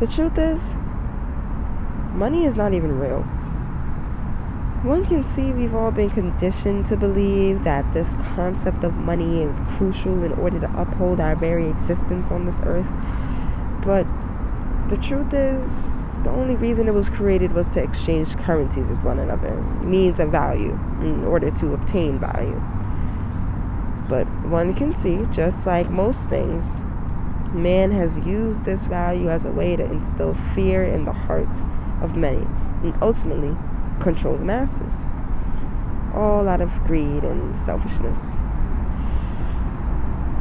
The truth is, money is not even real. One can see we've all been conditioned to believe that this concept of money is crucial in order to uphold our very existence on this earth. But the truth is, the only reason it was created was to exchange currencies with one another, means of value, in order to obtain value. But one can see, just like most things, man has used this value as a way to instill fear in the hearts of many and ultimately control the masses, all out of greed and selfishness.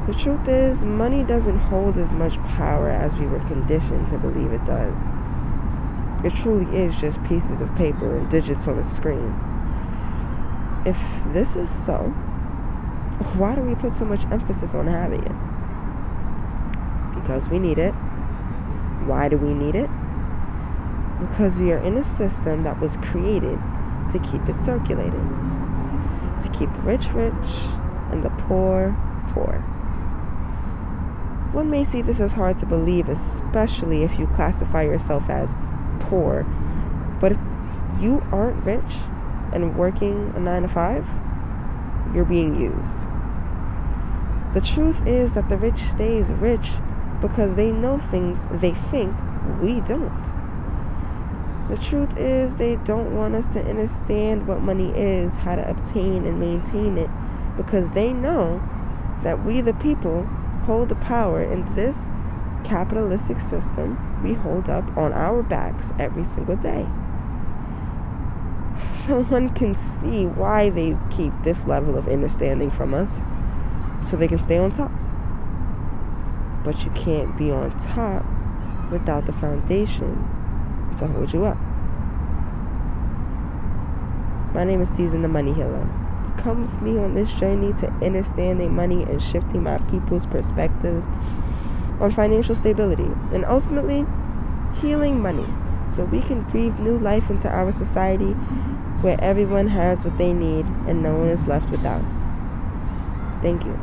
The truth is, money doesn't hold as much power as we were conditioned to believe it does. It truly is just pieces of paper and digits on a screen. If this is so, why do we put so much emphasis on having it? Because we need it. Why do we need it? Because we are in a system that was created to keep it circulating, to keep the rich rich and the poor poor. One may see this as hard to believe, especially if you classify yourself as poor. But if you aren't rich and working a 9 to 5, you're being used. The truth is that the rich stays rich because they know things they think we don't. The truth is they don't want us to understand what money is, how to obtain and maintain it because they know that we the people hold the power in this capitalistic system we hold up on our backs every single day. So one can see why they keep this level of understanding from us so they can stay on top. But you can't be on top without the foundation to hold you up. My name is Season the Money Healer. Come with me on this journey to understanding money and shifting my people's perspectives on financial stability and ultimately healing money so we can breathe new life into our society where everyone has what they need and no one is left without. Thank you.